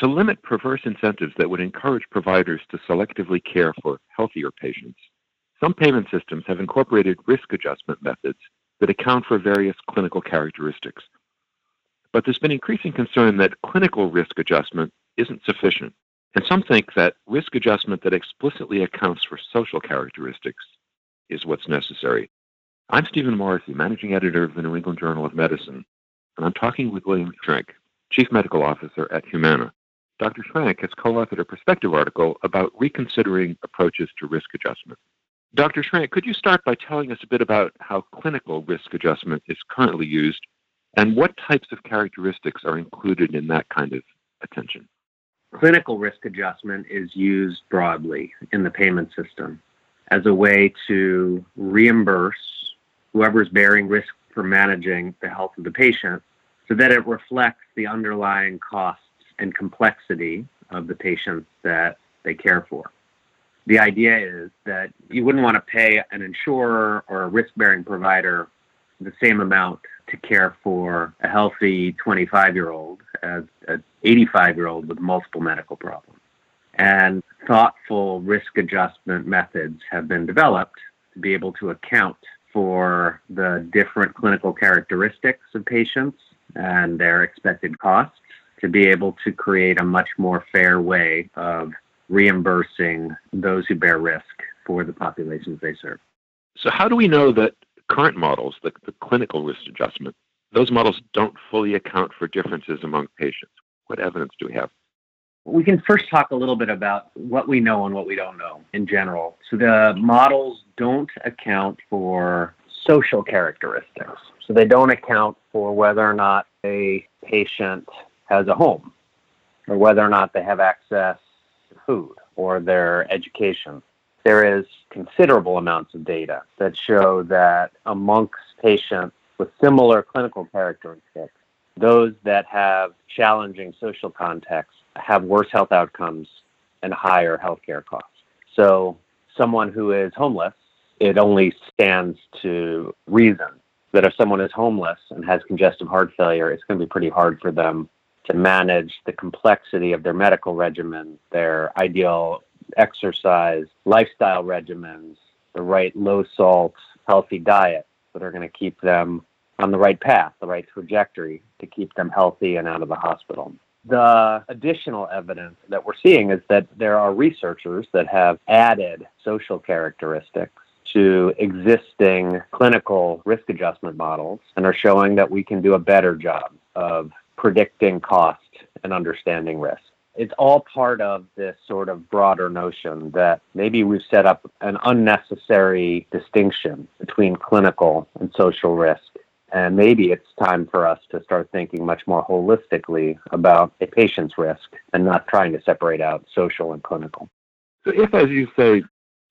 to limit perverse incentives that would encourage providers to selectively care for healthier patients. Some payment systems have incorporated risk adjustment methods that account for various clinical characteristics. But there's been increasing concern that clinical risk adjustment isn't sufficient. And some think that risk adjustment that explicitly accounts for social characteristics is what's necessary. I'm Stephen Morrissey, managing editor of the New England Journal of Medicine, and I'm talking with William Schrank, chief medical officer at Humana. Dr. Schrank has co authored a perspective article about reconsidering approaches to risk adjustment. Dr. Schrank, could you start by telling us a bit about how clinical risk adjustment is currently used and what types of characteristics are included in that kind of attention? Clinical risk adjustment is used broadly in the payment system as a way to reimburse whoever's bearing risk for managing the health of the patient so that it reflects the underlying costs and complexity of the patients that they care for. The idea is that you wouldn't want to pay an insurer or a risk bearing provider the same amount to care for a healthy 25 year old as an 85 year old with multiple medical problems. And thoughtful risk adjustment methods have been developed to be able to account for the different clinical characteristics of patients and their expected costs to be able to create a much more fair way of reimbursing those who bear risk for the populations they serve. So, how do we know that current models, the, the clinical risk adjustment, those models don't fully account for differences among patients? What evidence do we have? We can first talk a little bit about what we know and what we don't know in general. So, the models don't account for social characteristics. So, they don't account for whether or not a patient has a home or whether or not they have access to food or their education. There is considerable amounts of data that show that amongst patients with similar clinical characteristics, those that have challenging social contexts have worse health outcomes and higher healthcare costs. So, someone who is homeless, it only stands to reason that if someone is homeless and has congestive heart failure, it's going to be pretty hard for them to manage the complexity of their medical regimen, their ideal exercise, lifestyle regimens, the right low salt, healthy diet that are going to keep them on the right path, the right trajectory to keep them healthy and out of the hospital. The additional evidence that we're seeing is that there are researchers that have added social characteristics to existing clinical risk adjustment models and are showing that we can do a better job of predicting cost and understanding risk. It's all part of this sort of broader notion that maybe we've set up an unnecessary distinction between clinical and social risk. And maybe it's time for us to start thinking much more holistically about a patient's risk and not trying to separate out social and clinical. So, if, as you say,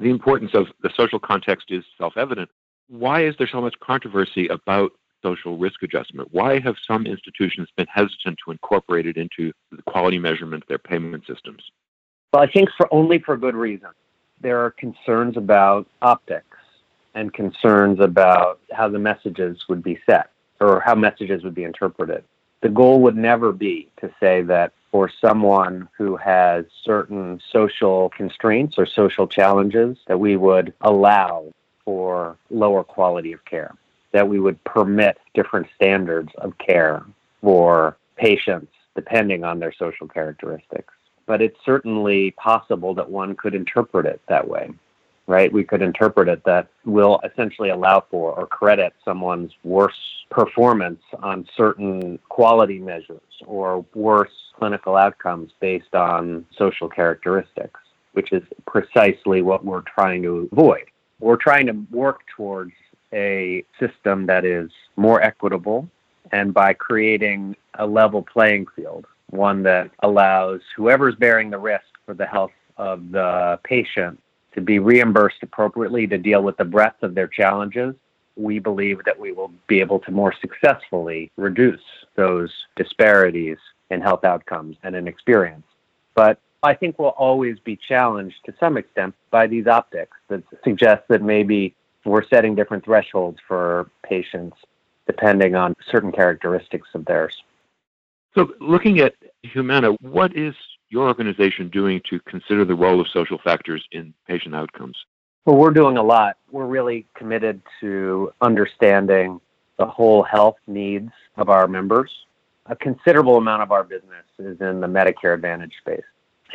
the importance of the social context is self evident, why is there so much controversy about social risk adjustment. Why have some institutions been hesitant to incorporate it into the quality measurement of their payment systems? Well, I think for only for good reason. There are concerns about optics and concerns about how the messages would be set or how messages would be interpreted. The goal would never be to say that for someone who has certain social constraints or social challenges that we would allow for lower quality of care that we would permit different standards of care for patients depending on their social characteristics. But it's certainly possible that one could interpret it that way, right? We could interpret it that will essentially allow for or credit someone's worse performance on certain quality measures or worse clinical outcomes based on social characteristics, which is precisely what we're trying to avoid. We're trying to work towards a system that is more equitable and by creating a level playing field, one that allows whoever's bearing the risk for the health of the patient to be reimbursed appropriately to deal with the breadth of their challenges, we believe that we will be able to more successfully reduce those disparities in health outcomes and in experience. But I think we'll always be challenged to some extent by these optics that suggest that maybe we're setting different thresholds for patients depending on certain characteristics of theirs. So, looking at Humana, what is your organization doing to consider the role of social factors in patient outcomes? Well, we're doing a lot. We're really committed to understanding the whole health needs of our members. A considerable amount of our business is in the Medicare Advantage space.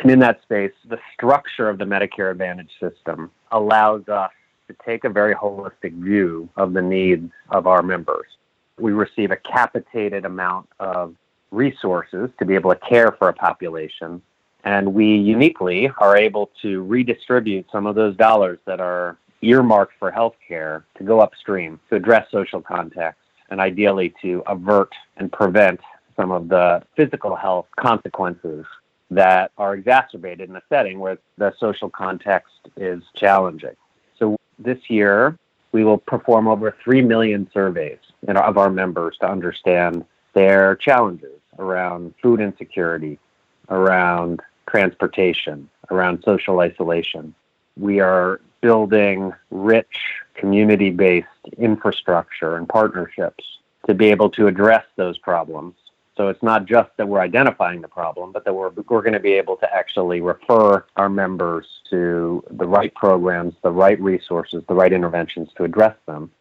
And in that space, the structure of the Medicare Advantage system allows us to take a very holistic view of the needs of our members. We receive a capitated amount of resources to be able to care for a population. And we uniquely are able to redistribute some of those dollars that are earmarked for healthcare to go upstream to address social context and ideally to avert and prevent some of the physical health consequences that are exacerbated in a setting where the social context is challenging. This year, we will perform over 3 million surveys of our members to understand their challenges around food insecurity, around transportation, around social isolation. We are building rich community based infrastructure and partnerships to be able to address those problems. So it's not just that we're identifying the problem, but that we're, we're going to be able to actually refer our members to the right programs, the right resources, the right interventions to address them.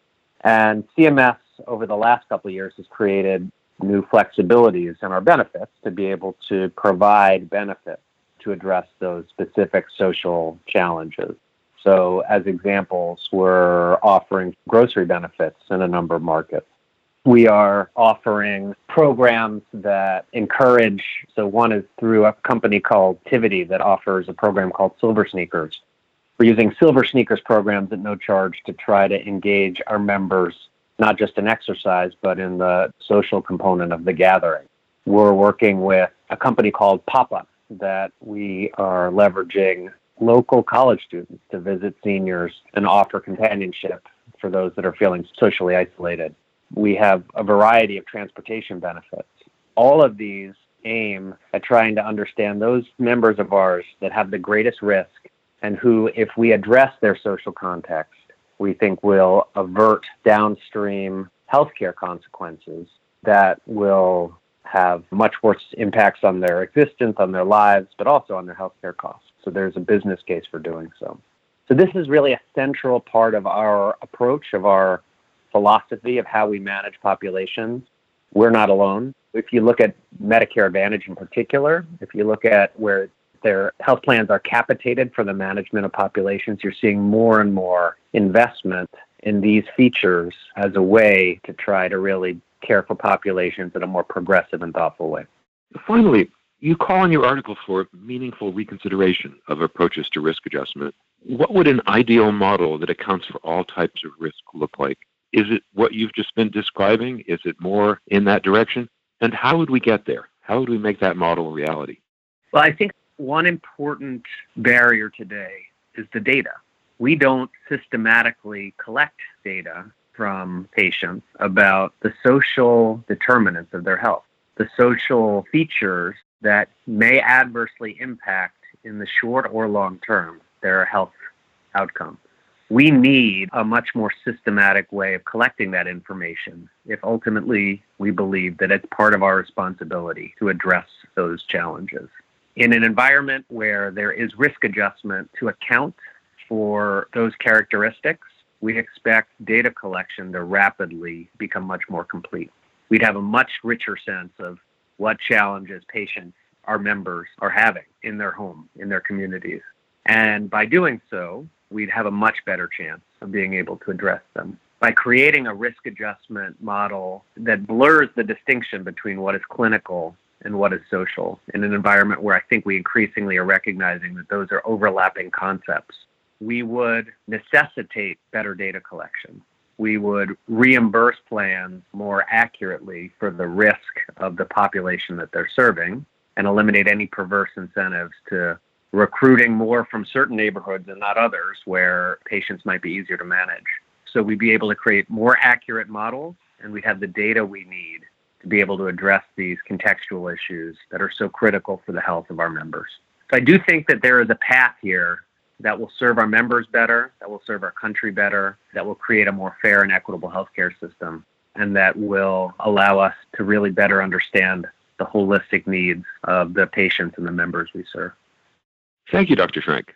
And CMS over the last couple of years has created new flexibilities in our benefits to be able to provide benefits to address those specific social challenges. So, as examples, we're offering grocery benefits in a number of markets. We are offering programs that encourage. So, one is through a company called Tivity that offers a program called Silver Sneakers. We're using Silver Sneakers programs at no charge to try to engage our members not just in exercise, but in the social component of the gathering. We're working with a company called Papa that we are leveraging local college students to visit seniors and offer companionship for those that are feeling socially isolated. We have a variety of transportation benefits. All of these aim at trying to understand those members of ours that have the greatest risk and who, if we address their social context, we think will avert downstream healthcare consequences that will have much worse impacts on their existence, on their lives, but also on their healthcare costs. So there's a business case for doing so. So this is really a central part of our approach, of our philosophy of how we manage populations. We're not alone. If you look at Medicare Advantage in particular, if you look at where their health plans are capitated for the management of populations, you're seeing more and more investment in these features as a way to try to really care for populations in a more progressive and thoughtful way. Finally, you call in your article for meaningful reconsideration of approaches to risk adjustment. What would an ideal model that accounts for all types of risk look like? Is it what you've just been describing? Is it more in that direction? And how would we get there? How would we make that model a reality? Well, I think one important barrier today is the data. We don't systematically collect data from patients about the social determinants of their health, the social features that may adversely impact in the short or long term their health outcome. We need a much more systematic way of collecting that information if ultimately we believe that it's part of our responsibility to address those challenges in an environment where there is risk adjustment to account for those characteristics, we expect data collection to rapidly become much more complete. We'd have a much richer sense of what challenges patients, our members, are having in their home, in their communities. And by doing so, we'd have a much better chance of being able to address them. By creating a risk adjustment model that blurs the distinction between what is clinical and what is social in an environment where I think we increasingly are recognizing that those are overlapping concepts. We would necessitate better data collection. We would reimburse plans more accurately for the risk of the population that they're serving and eliminate any perverse incentives to recruiting more from certain neighborhoods and not others where patients might be easier to manage. So we'd be able to create more accurate models and we'd have the data we need to be able to address these contextual issues that are so critical for the health of our members. So I do think that there is a path here that will serve our members better, that will serve our country better, that will create a more fair and equitable healthcare system, and that will allow us to really better understand the holistic needs of the patients and the members we serve. Thank you, Dr. Schrank.